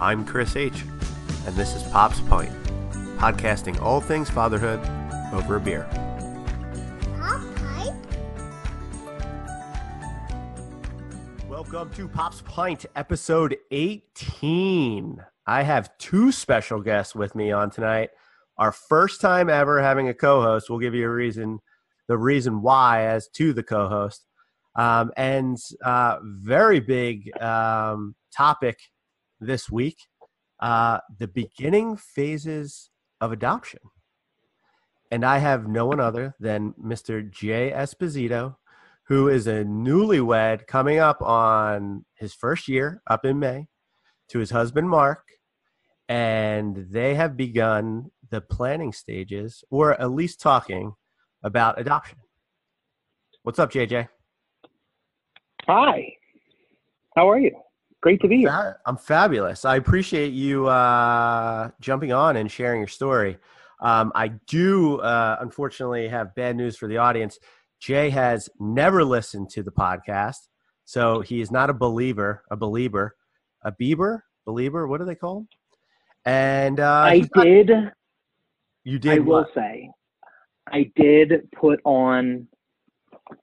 I'm Chris H., and this is Pop's Pint, podcasting all things fatherhood over a beer. Welcome to Pop's Pint, episode 18. I have two special guests with me on tonight. Our first time ever having a co-host. We'll give you a reason, the reason why, as to the co-host, um, and uh, very big um, topic this week: uh, the beginning phases of adoption. And I have no one other than Mr. Jay Esposito, who is a newlywed coming up on his first year up in May to his husband Mark. And they have begun the planning stages, or at least talking about adoption. What's up, JJ? Hi. How are you? Great to be here. I'm fabulous. I appreciate you uh, jumping on and sharing your story. Um, I do, uh, unfortunately, have bad news for the audience. Jay has never listened to the podcast, so he is not a believer, a believer, a Bieber, believer. What do they call him? And uh, I he's not- did. you did. I will what? say, I did put on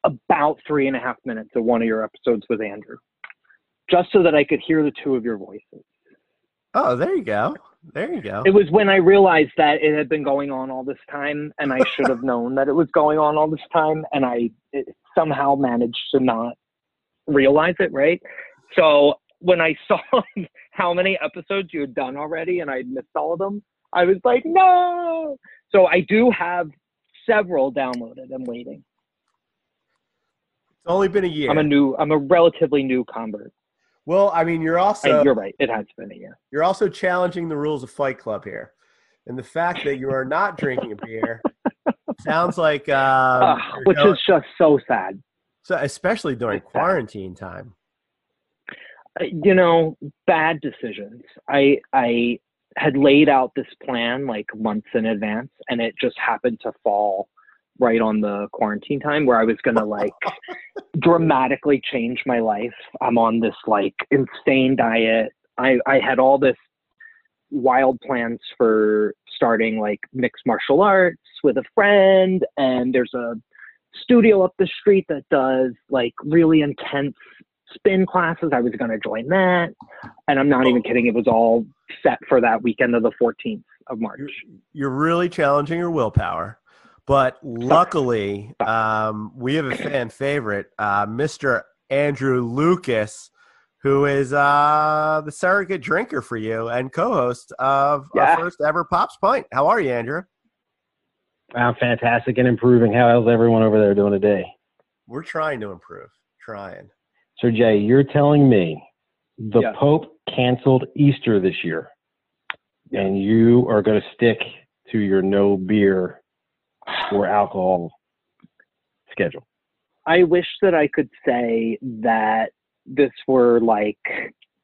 about three and a half minutes of one of your episodes with Andrew, just so that I could hear the two of your voices. Oh, there you go. There you go. It was when I realized that it had been going on all this time, and I should have known that it was going on all this time, and I somehow managed to not realize it. Right. So when I saw how many episodes you had done already, and I missed all of them, I was like, no. So I do have several downloaded and waiting. It's only been a year. I'm a new, I'm a relatively new convert. Well, I mean, you're also and you're right, it has been a year. you're also challenging the rules of Fight Club here, and the fact that you are not drinking a beer sounds like um, you're which going- is just so sad. so, especially during it's sad. quarantine time. Uh, you know, bad decisions. I I had laid out this plan like months in advance, and it just happened to fall right on the quarantine time where I was gonna like dramatically change my life. I'm on this like insane diet. I I had all this wild plans for starting like mixed martial arts with a friend, and there's a studio up the street that does like really intense spin classes. I was going to join that. And I'm not even oh. kidding. It was all set for that weekend of the 14th of March. You're, you're really challenging your willpower. But luckily, um, we have a fan favorite, uh, Mr. Andrew Lucas, who is uh, the surrogate drinker for you and co-host of Yeah. our first ever Pops Pint. How are you, Andrew? I'm fantastic and improving. How's everyone over there doing today? We're trying to improve. Trying. So, Jay, you're telling me the Yeah. Pope canceled Easter this year, and you are going to stick to your no beer or alcohol schedule. I wish that I could say that this were like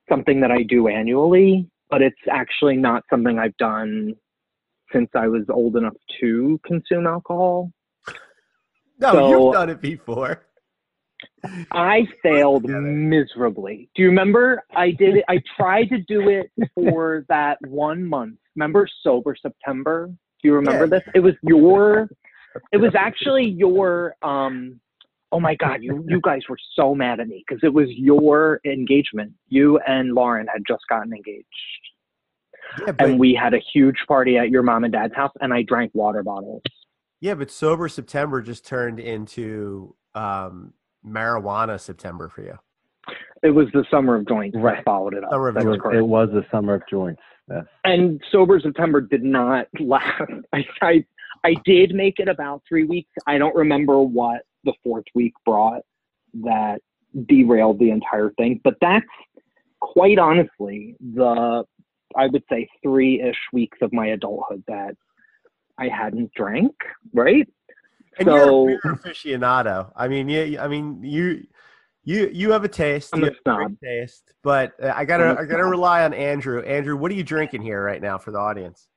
something that I do annually, but it's actually not something I've done since I was old enough to consume alcohol. No, So- you've done it before. I failed miserably. Do you remember? I did it. I tried to do it for that one month. Remember sober September? Do you remember Yeah. this? It was your. It was actually your. Um. Oh my God! You you guys were so mad at me because it was your engagement. You and Lauren had just gotten engaged, Yeah, but, and we had a huge party at your mom and dad's house, and I drank water bottles. yeah, but sober September just turned into um, marijuana September for you. It was the summer of joints that Right. followed it up. Summer of That's It was, Joints. correct. it was the summer of joints. Yes. and sober September did not last. I, I I did make it about three weeks. I don't remember what the fourth week brought that derailed the entire thing, but that's quite honestly the I would say three ish weeks of my adulthood that I hadn't drank. Right? And So- you're a beer aficionado. I mean, you. I mean, you. You you have a taste. I'm you a have a taste, but uh, I gotta I'm a I gotta snob. rely on Andrew. Andrew, what are you drinking here right now for the audience?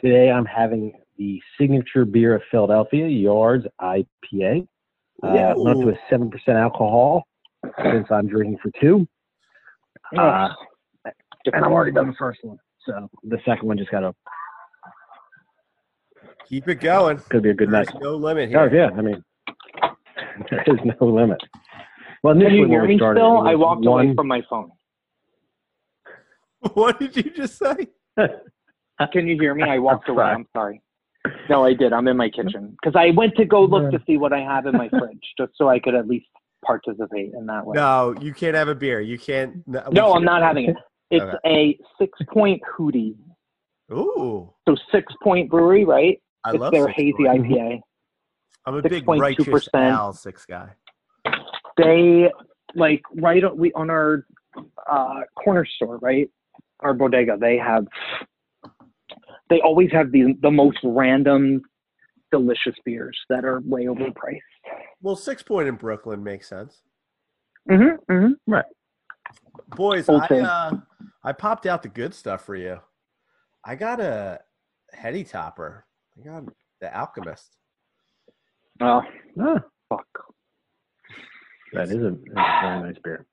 Today I'm having the signature beer of Philadelphia, Yards IPA. Uh, Yeah. went up to a seven percent alcohol since I'm drinking for two. Uh. And I've already done the first one. So the second one just got to Keep it going. could be a good night. No limit Oh here. yeah, I mean, there is no limit. Well, Can you hear me started, still? I walked one, away from my phone. What did you just say? Can you hear me? I walked I'm away. I'm sorry. No, I did. I'm in my kitchen because I went to go look to see what I have in my fridge, just so I could at least participate in that way. No, you can't have a beer. You can't. No, No, I'm can't- having it. It's Okay. a six point hootie. Ooh, So six point brewery, right? I it's love their hazy Point. IPA. I'm a big 6.2%. Righteous Ale six guy. They like right on, we on our uh, corner store, right? Our bodega. They have they always have the the most random delicious beers that are way overpriced. Well, Six Point in Brooklyn makes sense. Mm-hmm, mm-hmm. Boys, Old I uh, I popped out the good stuff for you. I got a heady topper. I got the Alchemist. Oh Ah, fuck. that is a, that's a very nice beer.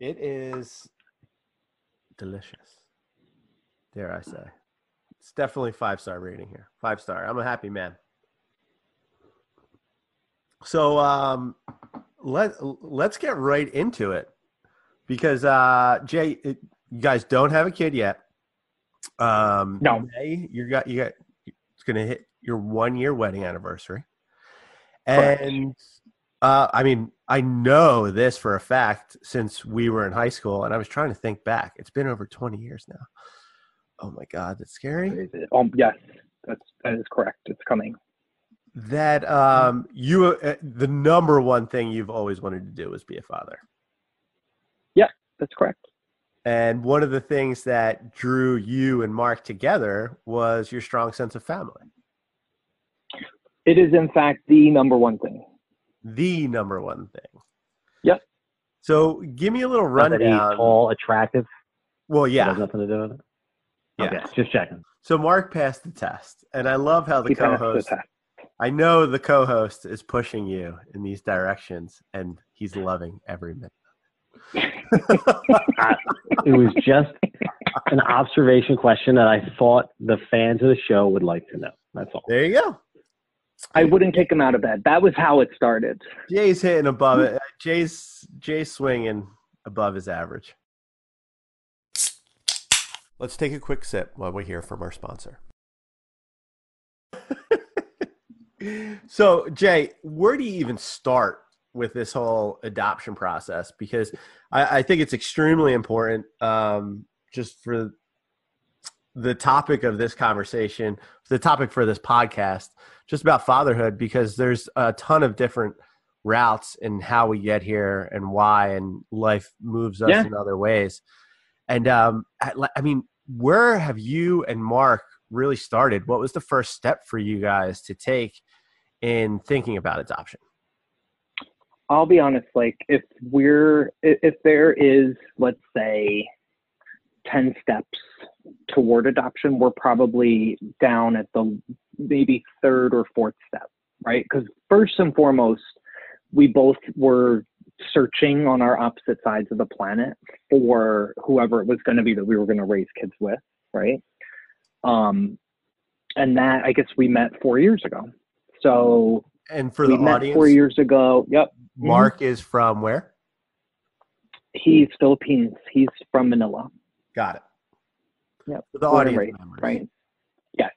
It is delicious. Dare I say? It's definitely five star rating here. Five star. I'm a happy man. So um, let let's get right into it because uh, Jay, it, you guys don't have a kid yet. Um, No. May, you got you got it's gonna hit your one year wedding anniversary, and uh, I mean I know this for a fact since we were in high school, and I was trying to think back. It's been over twenty years now. Oh my god, that's scary. Um, yes, that's that is correct. It's coming. That um, you uh, the number one thing you've always wanted to do is be a father. Yeah, that's correct. And one of the things that drew you and Mark together was your strong sense of family. It is in fact the number one thing. The number one thing. Yep. So give me a little Not that he's rundown. tall, attractive. Well, It yeah. has nothing to do with it. Yeah. Okay, just checking. So Mark passed the test. And I love how the He co-host test. I know the co-host is pushing you in these directions and he's loving every minute. It was just an observation question that I thought the fans of the show would like to know. That's all. there you go. I wouldn't kick him out of bed. That was how it started. Jay's hitting above it. Jay's Jay's swinging above his average. Let's take a quick sip while we hear from our sponsor. so, Jay, where do you even start with this whole adoption process? Because I, I think it's extremely important, um, just for the topic of this conversation, the topic for this podcast, just about fatherhood, because there's a ton of different routes and how we get here and why, and life moves us Yeah. in other ways. And um, I, I mean, where have you and Mark really started? What was the first step for you guys to take in thinking about adoption? I'll be honest, like if we're if there is, let's say, ten steps toward adoption, we're probably down at the maybe third or fourth step, right? Because first and foremost, we both were searching on our opposite sides of the planet for whoever it was going to be that we were going to raise kids with, right? Um, and that I guess we met four years ago. So And for we the met audience, four years ago. Yep. Mark is from where? He's Philippines. He's from Manila. Got it. Yep. For the and audience raised, members. right? Yeah.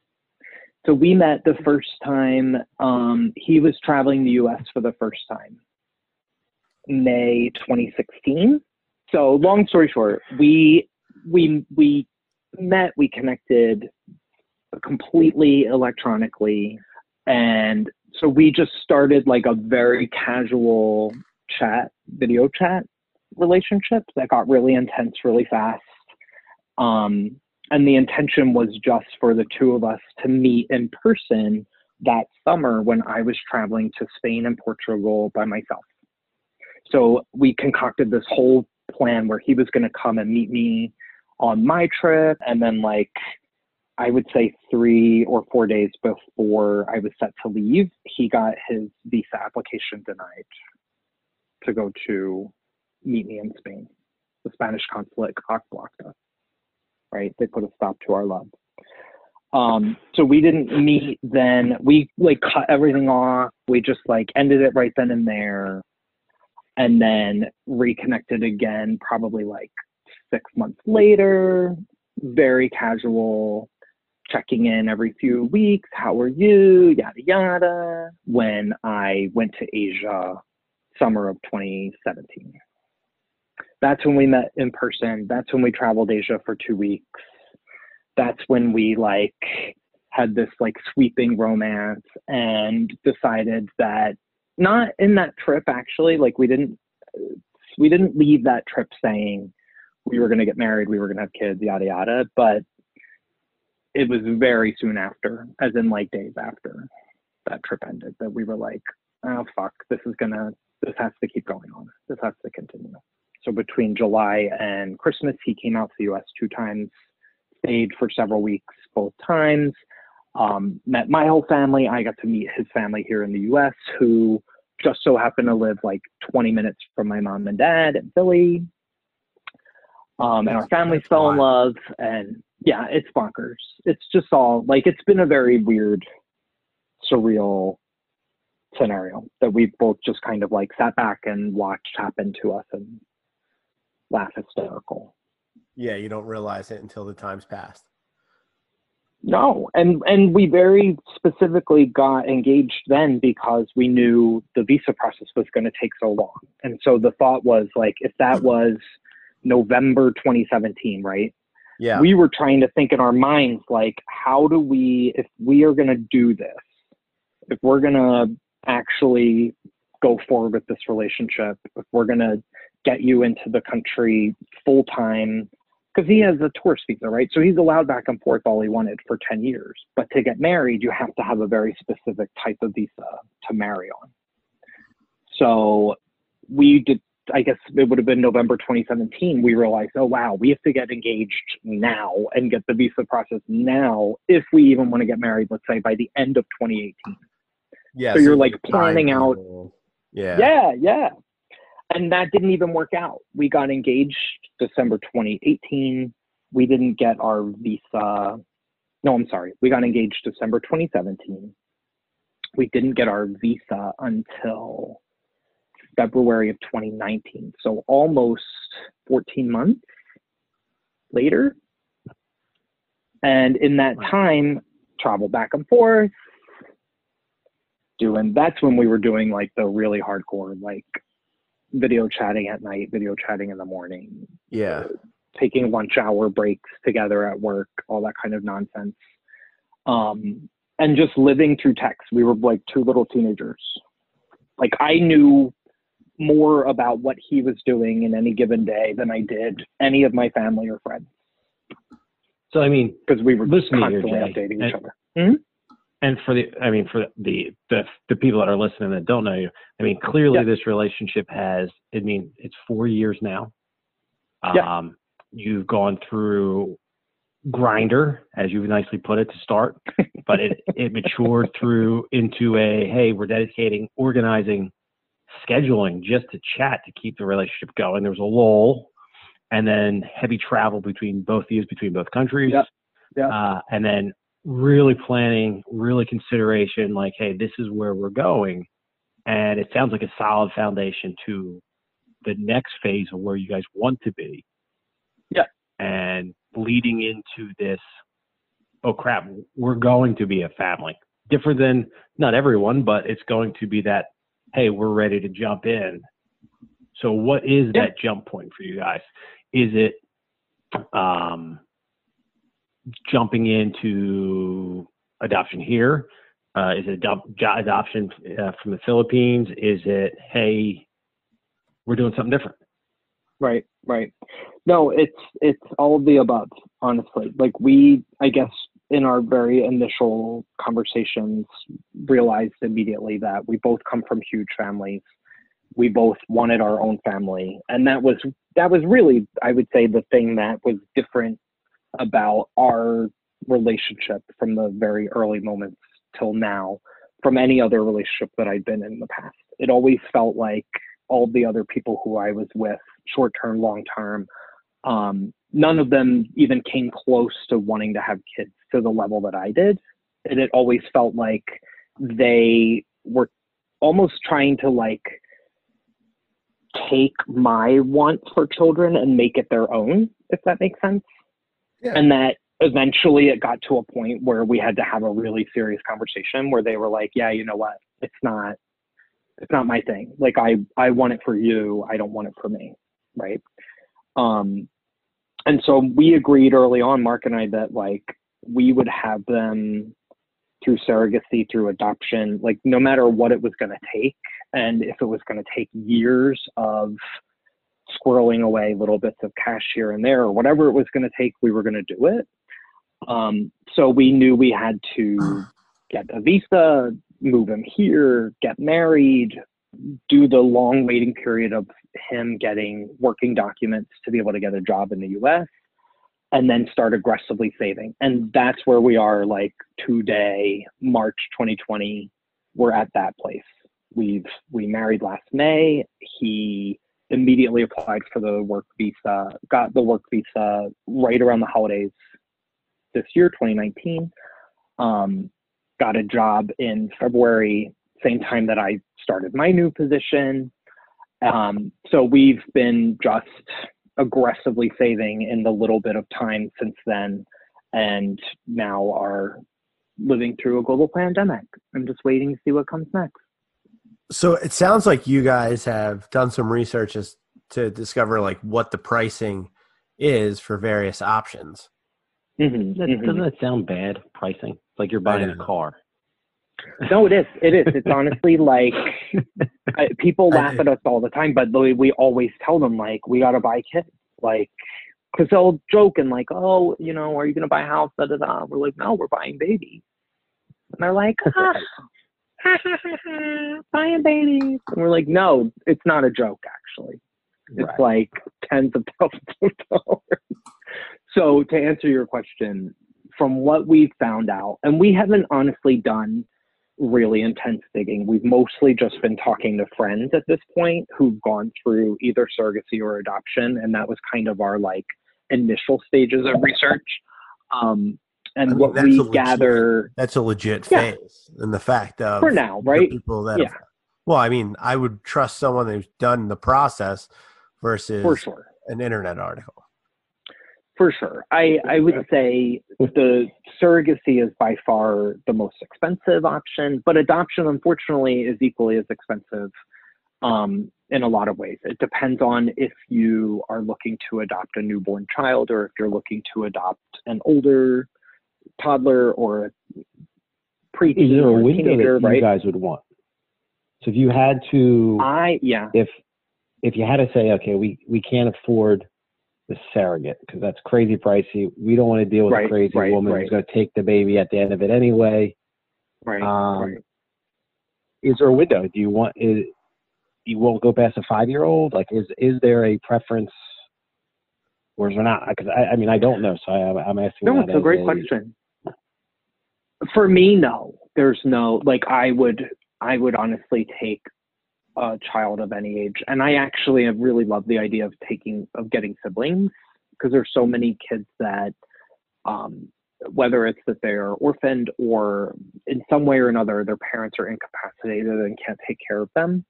So we met the first time um, he was traveling the U.S. for the first time, May 2016. So long story short, we we we met, we connected completely electronically, and so we just started like a very casual chat, video chat relationship that got really intense really fast. Um, and the intention was just for the two of us to meet in person that summer when I was traveling to Spain and Portugal by myself. So we concocted this whole plan where he was going to come and meet me on my trip. And then, like, I would say three or four days before I was set to leave, he got his visa application denied to go to meet me in Spain. The Spanish consulate cock blocked us. right? They put a stop to our love. Um, so we didn't meet then. We like cut everything off. We just like ended it right then and there, and then reconnected again probably like six months later. Very casual, checking in every few weeks. How are you? Yada yada. When I went to Asia, summer of 2017. That's when we met in person. That's when we traveled Asia for two weeks that's when we like had this like sweeping romance and decided that not in that trip actually like we didn't we didn't leave that trip saying we were going to get married we were going to have kids yada yada but it was very soon after as in like days after that trip ended that we were like oh fuck this is gonna this has to keep going on this has to continue so between july and christmas he came out to the us two times stayed for several weeks both times. Um, met my whole family. I got to meet his family here in the U.S., who just so happened to live like 20 minutes from my mom and dad in Philly. Um, and our families fell in love, and yeah, it's bonkers. It's just all like it's been a very weird, surreal scenario that we've both just kind of like sat back and watched happen to us and laugh hysterical. Yeah, you don't realize it until the time's passed. No, and and we very specifically got engaged then because we knew the visa process was going to take so long. And so the thought was like if that hmm. was November 2017, right? Yeah. We were trying to think in our minds like how do we if we are going to do this, if we're going to actually go forward with this relationship, if we're going to get you into the country full time because he has a tourist visa, right? So he's allowed back and forth all he wanted for 10 years. But to get married, you have to have a very specific type of visa to marry on. So we did, I guess it would have been November 2017. We realized, oh, wow, we have to get engaged now and get the visa process now if we even want to get married, let's say by the end of 2018. Yeah. So, so you're like planning out. Yeah. Yeah. Yeah and that didn't even work out. We got engaged December 2018. We didn't get our visa. No, I'm sorry. We got engaged December 2017. We didn't get our visa until February of 2019. So almost 14 months later. And in that time, travel back and forth, doing that's when we were doing like the really hardcore like video chatting at night, video chatting in the morning. Yeah. Uh, taking lunch hour breaks together at work, all that kind of nonsense. Um, and just living through text. We were like two little teenagers. Like I knew more about what he was doing in any given day than I did any of my family or friends. So I mean, because we were constantly here, updating and, each other. Mm-hmm and for the i mean for the the the people that are listening that don't know you i mean clearly yeah. this relationship has i mean it's four years now yeah. um you've gone through Grindr as you nicely put it to start but it it matured through into a hey we're dedicating organizing scheduling just to chat to keep the relationship going there was a lull and then heavy travel between both you between both countries yeah. Yeah. Uh, and then really planning, really consideration, like, hey, this is where we're going. And it sounds like a solid foundation to the next phase of where you guys want to be. Yeah. And leading into this, oh crap, we're going to be a family. Different than not everyone, but it's going to be that, hey, we're ready to jump in. So what is yeah. that jump point for you guys? Is it um jumping into adoption here? Uh, is it adoption uh, from the Philippines? Is it, hey, we're doing something different? Right, right. No, it's it's all of the above, honestly. Like we, I guess, in our very initial conversations, realized immediately that we both come from huge families. We both wanted our own family, and that was that was really, I would say, the thing that was different about our relationship from the very early moments till now from any other relationship that I'd been in, in the past. It always felt like all the other people who I was with, short term, long term, um, none of them even came close to wanting to have kids to the level that I did. And it always felt like they were almost trying to like take my want for children and make it their own, if that makes sense. Yeah. And that eventually it got to a point where we had to have a really serious conversation where they were like, yeah, you know what? It's not it's not my thing. Like I I want it for you. I don't want it for me. Right. Um and so we agreed early on, Mark and I, that like we would have them through surrogacy, through adoption, like no matter what it was going to take, and if it was going to take years of squirreling away little bits of cash here and there, or whatever it was going to take, we were going to do it. Um, so we knew we had to get a visa, move him here, get married, do the long waiting period of him getting working documents to be able to get a job in the US and then start aggressively saving. And that's where we are like today, March 2020, we're at that place. We've we married last May. He immediately applied for the work visa, got the work visa right around the holidays this year, 2019. Um, got a job in February, same time that I started my new position. Um, so we've been just aggressively saving in the little bit of time since then, and now are living through a global pandemic. I'm just waiting to see what comes next. So it sounds like you guys have done some research as to discover like what the pricing is for various options. Mm-hmm, That, mm-hmm. Doesn't that sound bad? Pricing It's like you're buying a car. No, it is. It is. It's honestly like I, people laugh at us all the time, but we, we always tell them like we got to buy kids, like because they'll joke and like, oh, you know, are you gonna buy a house? Da da da. We're like, no, we're buying babies, and they're like, ah, ha, ha, ha, babies, and we're like, no, it's not a joke actually. It's Right. like tens of thousands of dollars. So to answer your question, from what we've found out, and we haven't honestly done really intense digging. We've mostly just been talking to friends at this point who've gone through either surrogacy or adoption, and that was kind of our like initial stages of research. Um, and I mean, what we legit- gather That's a legit Yeah. phase, and the fact of for now, right? people that Yeah. have, well, I mean, I would trust someone who's done the process versus For sure. an internet article. For sure. I, I would say the surrogacy is by far the most expensive option, but adoption, unfortunately, is equally as expensive um, in a lot of ways. It depends on if you are looking to adopt a newborn child or if you're looking to adopt an older toddler or a Is preteen there a or a window teenager, that you right? guys would want? So if you had to, I, yeah. if if you had to say, okay, we we can't afford the surrogate because that's crazy pricey. We don't want to deal with Right, a crazy right, woman who's going to take the baby at the end of it anyway. Right. Um. Is there a window? Do you want? Is, you won't go past a five year old? Like, is is there a preference? Or is there not? Because I, I mean, I don't know, so I, I'm asking. No, that it's a great question. For me, no. There's no like I would I would honestly take a child of any age, and I actually have really loved the idea of taking of getting siblings because there's so many kids that, um, whether it's that they're orphaned or in some way or another their parents are incapacitated and can't take care of them.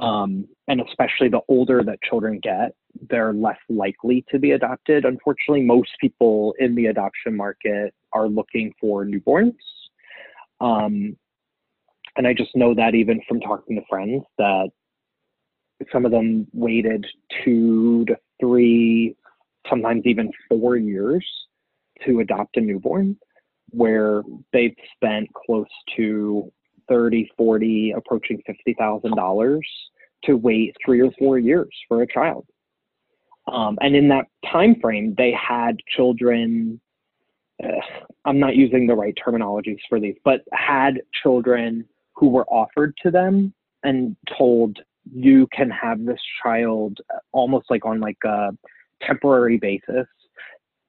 Um, and especially the older that children get, they're less likely to be adopted. Unfortunately, most people in the adoption market are looking for newborns. Um, and I just know that even from talking to friends that some of them waited two to three, sometimes even four years to adopt a newborn, where they've spent close to 30, 40, approaching $50,000 to wait three or four years for a child. Um, and in that time frame, they had children. Uh, I'm not using the right terminologies for these, but had children who were offered to them and told you can have this child almost like on like a temporary basis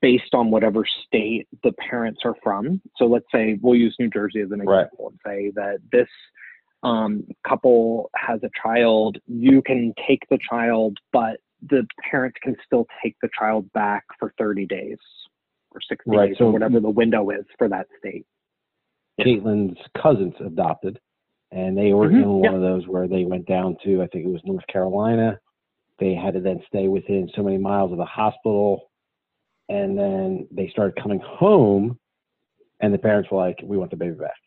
based on whatever state the parents are from. So let's say we'll use New Jersey as an Right. example and say that this um, couple has a child, you can take the child, but the parents can still take the child back for 30 days or 60 Right, days so- or whatever the window is for that state. Caitlin's cousins adopted, and they were Mhm, in one yeah. of those where they went down to I think it was North Carolina. They had to then stay within so many miles of the hospital, and then they started coming home, and the parents were like, "We want the baby back."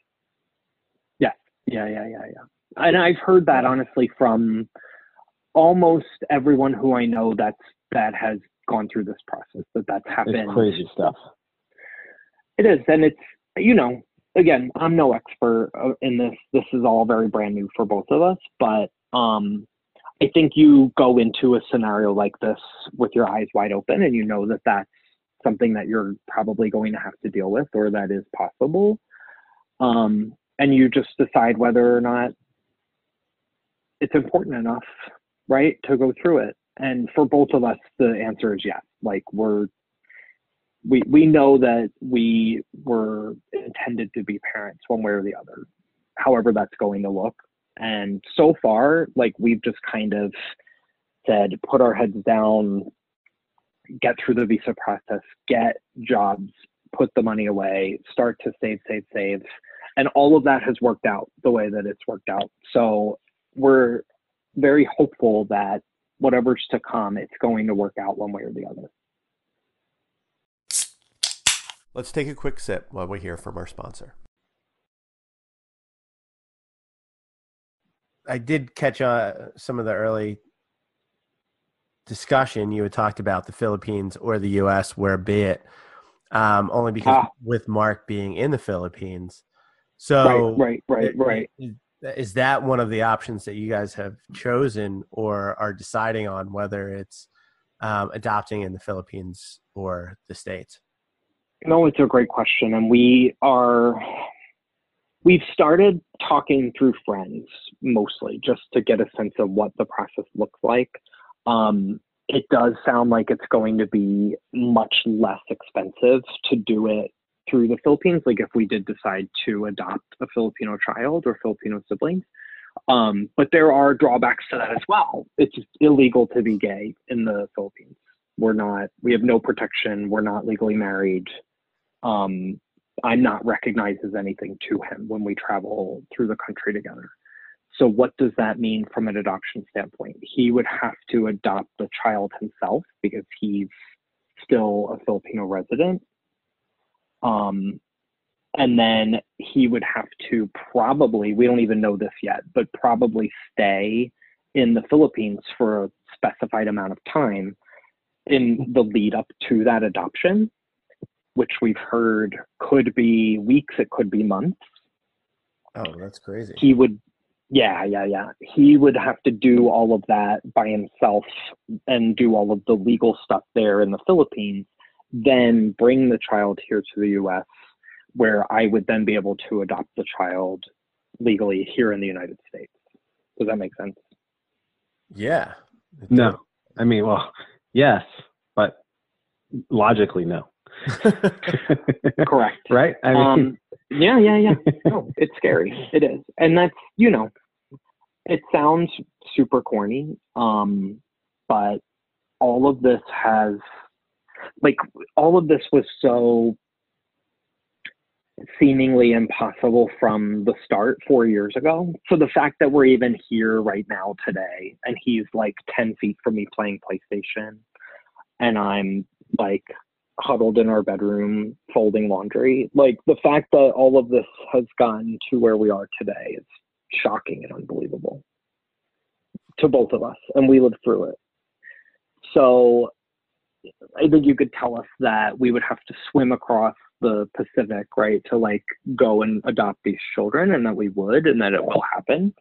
Yeah, yeah, yeah, yeah, yeah. And I've heard that honestly from almost everyone who I know that's that has gone through this process that that's happened. It's crazy stuff. It is, and it's you know, again, I'm no expert uh, in this. This is all very brand new for both of us, but um, I think you go into a scenario like this with your eyes wide open, and you know that that's something that you're probably going to have to deal with, or that is possible. Um, and you just decide whether or not it's important enough, right, to go through it. And for both of us, the answer is yes. Like we're we we know that we were intended to be parents one way or the other however that's going to look and so far like we've just kind of said put our heads down get through the visa process get jobs put the money away start to save save save and all of that has worked out the way that it's worked out so we're very hopeful that whatever's to come it's going to work out one way or the other Let's take a quick sip while we hear from our sponsor. I did catch uh, some of the early discussion. You had talked about the Philippines or the U.S., where be it, um, only because Ah. with Mark being in the Philippines. So, right right right right Is, is that one of the options that you guys have chosen or are deciding on whether it's um, adopting in the Philippines or the States? No, it's a great question. And we are, we've started talking through friends mostly just to get a sense of what the process looks like. Um, it does sound like it's going to be much less expensive to do it through the Philippines. Like if we did decide to adopt a Filipino child or Filipino siblings. Um, but there are drawbacks to that as well. It's just illegal to be gay in the Philippines. We're not, we have no protection. We're not legally married um, I'm not recognized as anything to him when we travel through the country together. So, what does that mean from an adoption standpoint? He would have to adopt the child himself because he's still a Filipino resident. Um, and then he would have to probably, we don't even know this yet, but probably stay in the Philippines for a specified amount of time in the lead up to that adoption which we've heard could be weeks, it could be months. Oh, that's crazy. He would, yeah, yeah, yeah. He would have to do all of that by himself and do all of the legal stuff there in the Philippines, then bring the child here to the US, where I would then be able to adopt the child legally here in the United States. Does that make sense? Yeah. No, I mean, well, yes, but logically, no. Correct. right? I mean, um, yeah, yeah, yeah. No, it's scary. It is, and that's you know, it sounds super corny, um, but all of this has, like, all of this was so seemingly impossible from the start four years ago. So the fact that we're even here right now today, and he's like ten feet from me playing PlayStation, and I'm like huddled in our bedroom folding laundry. Like the fact that all of this has gotten to where we are today is shocking and unbelievable to both of us, and we lived through it. So I think you could tell us that we would have to swim across the Pacific, right, to like go and adopt these children, and that we would, and that it will happen.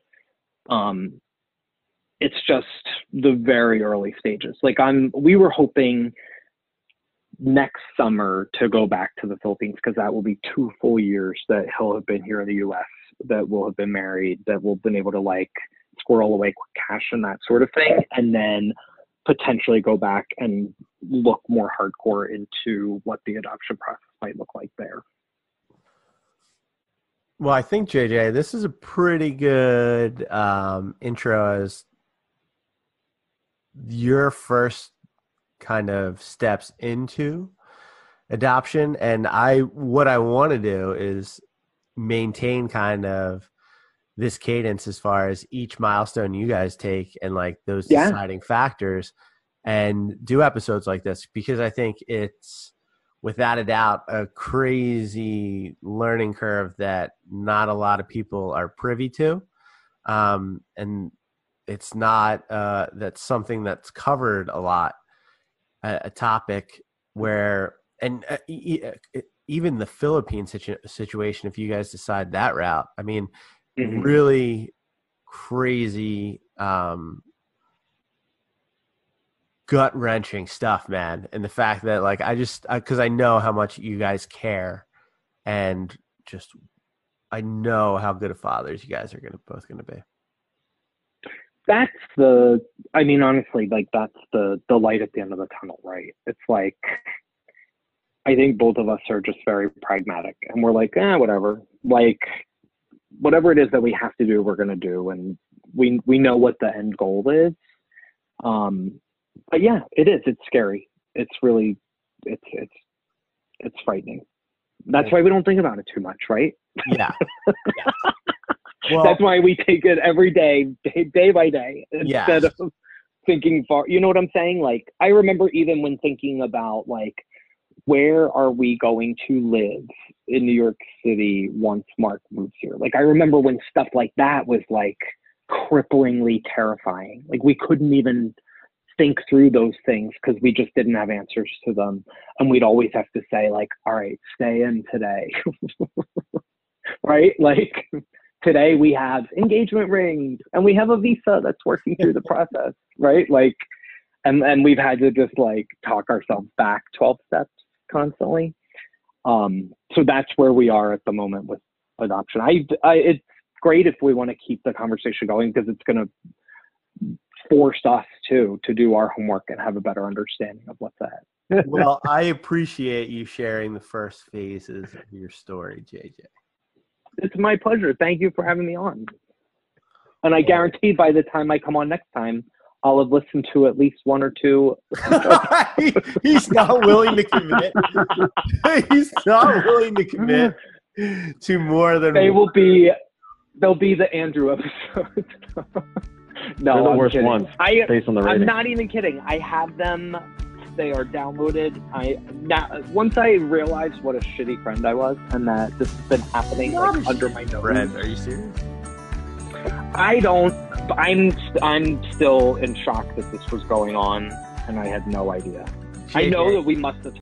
Um, it's just the very early stages. Like I'm, we were hoping next summer to go back to the Philippines because that will be two full years that he'll have been here in the U.S. That will have been married. That we'll been able to like squirrel away cash and that sort of thing, and then potentially go back and look more hardcore into what the adoption process might look like there. Well, I think JJ, this is a pretty good um, intro as your first kind of steps into adoption and i what i want to do is maintain kind of this cadence as far as each milestone you guys take and like those Yeah. deciding factors and do episodes like this because i think it's without a doubt a crazy learning curve that not a lot of people are privy to um, and it's not uh, that's something that's covered a lot a, a topic where and uh, e- e- even the philippine situ- situation if you guys decide that route i mean Mhm. really crazy um gut wrenching stuff man. And the fact that like i just because I know how much you guys care and just i know how good of fathers you guys are gonna both gonna be. That's the i mean honestly like that's the the light at the end of the tunnel right? It's like i think both of us are just very pragmatic and we're like eh, whatever. Like whatever it is that we have to do we're to do and we we know what the end goal is. Um but yeah it is it's scary it's really it's it's it's frightening that's why we don't think about it too much right yeah, yeah. well that's why we take it every day, day, day by day, instead Yes. of thinking far. You know what I'm saying? Like, I remember even when thinking about like, where are we going to live in New York City once Mark moves here? Like, I remember when stuff like that was like cripplingly terrifying. Like, we couldn't even think through those things because we just didn't have answers to them, and we'd always have to say like, "All right, stay in today." right? Like today we have engagement rings and we have a visa that's working through the process, right? Like, and and we've had to just like talk ourselves back 12 steps constantly. Um, so that's where we are at the moment with adoption. I, I it's great if we want to keep the conversation going because it's going to force us to to do our homework and have a better understanding of what's ahead. well i appreciate you sharing the first phases of your story jj It's my pleasure. Thank you for having me on. And I guarantee by the time I come on next time, I'll have listened to at least one or two. He- he's not willing to commit he's not willing to commit to more than They will be, they'll be the Andrew episodes. no, They're the I'm worst kidding. ones I, based on the I'm not even kidding. I have them. They are downloaded. I now once I realized what a shitty friend I was, and that this has been happening like under my nose. friend are you serious I don't. I'm. I'm still in shock that this was going on, and I had no idea. I know that we must have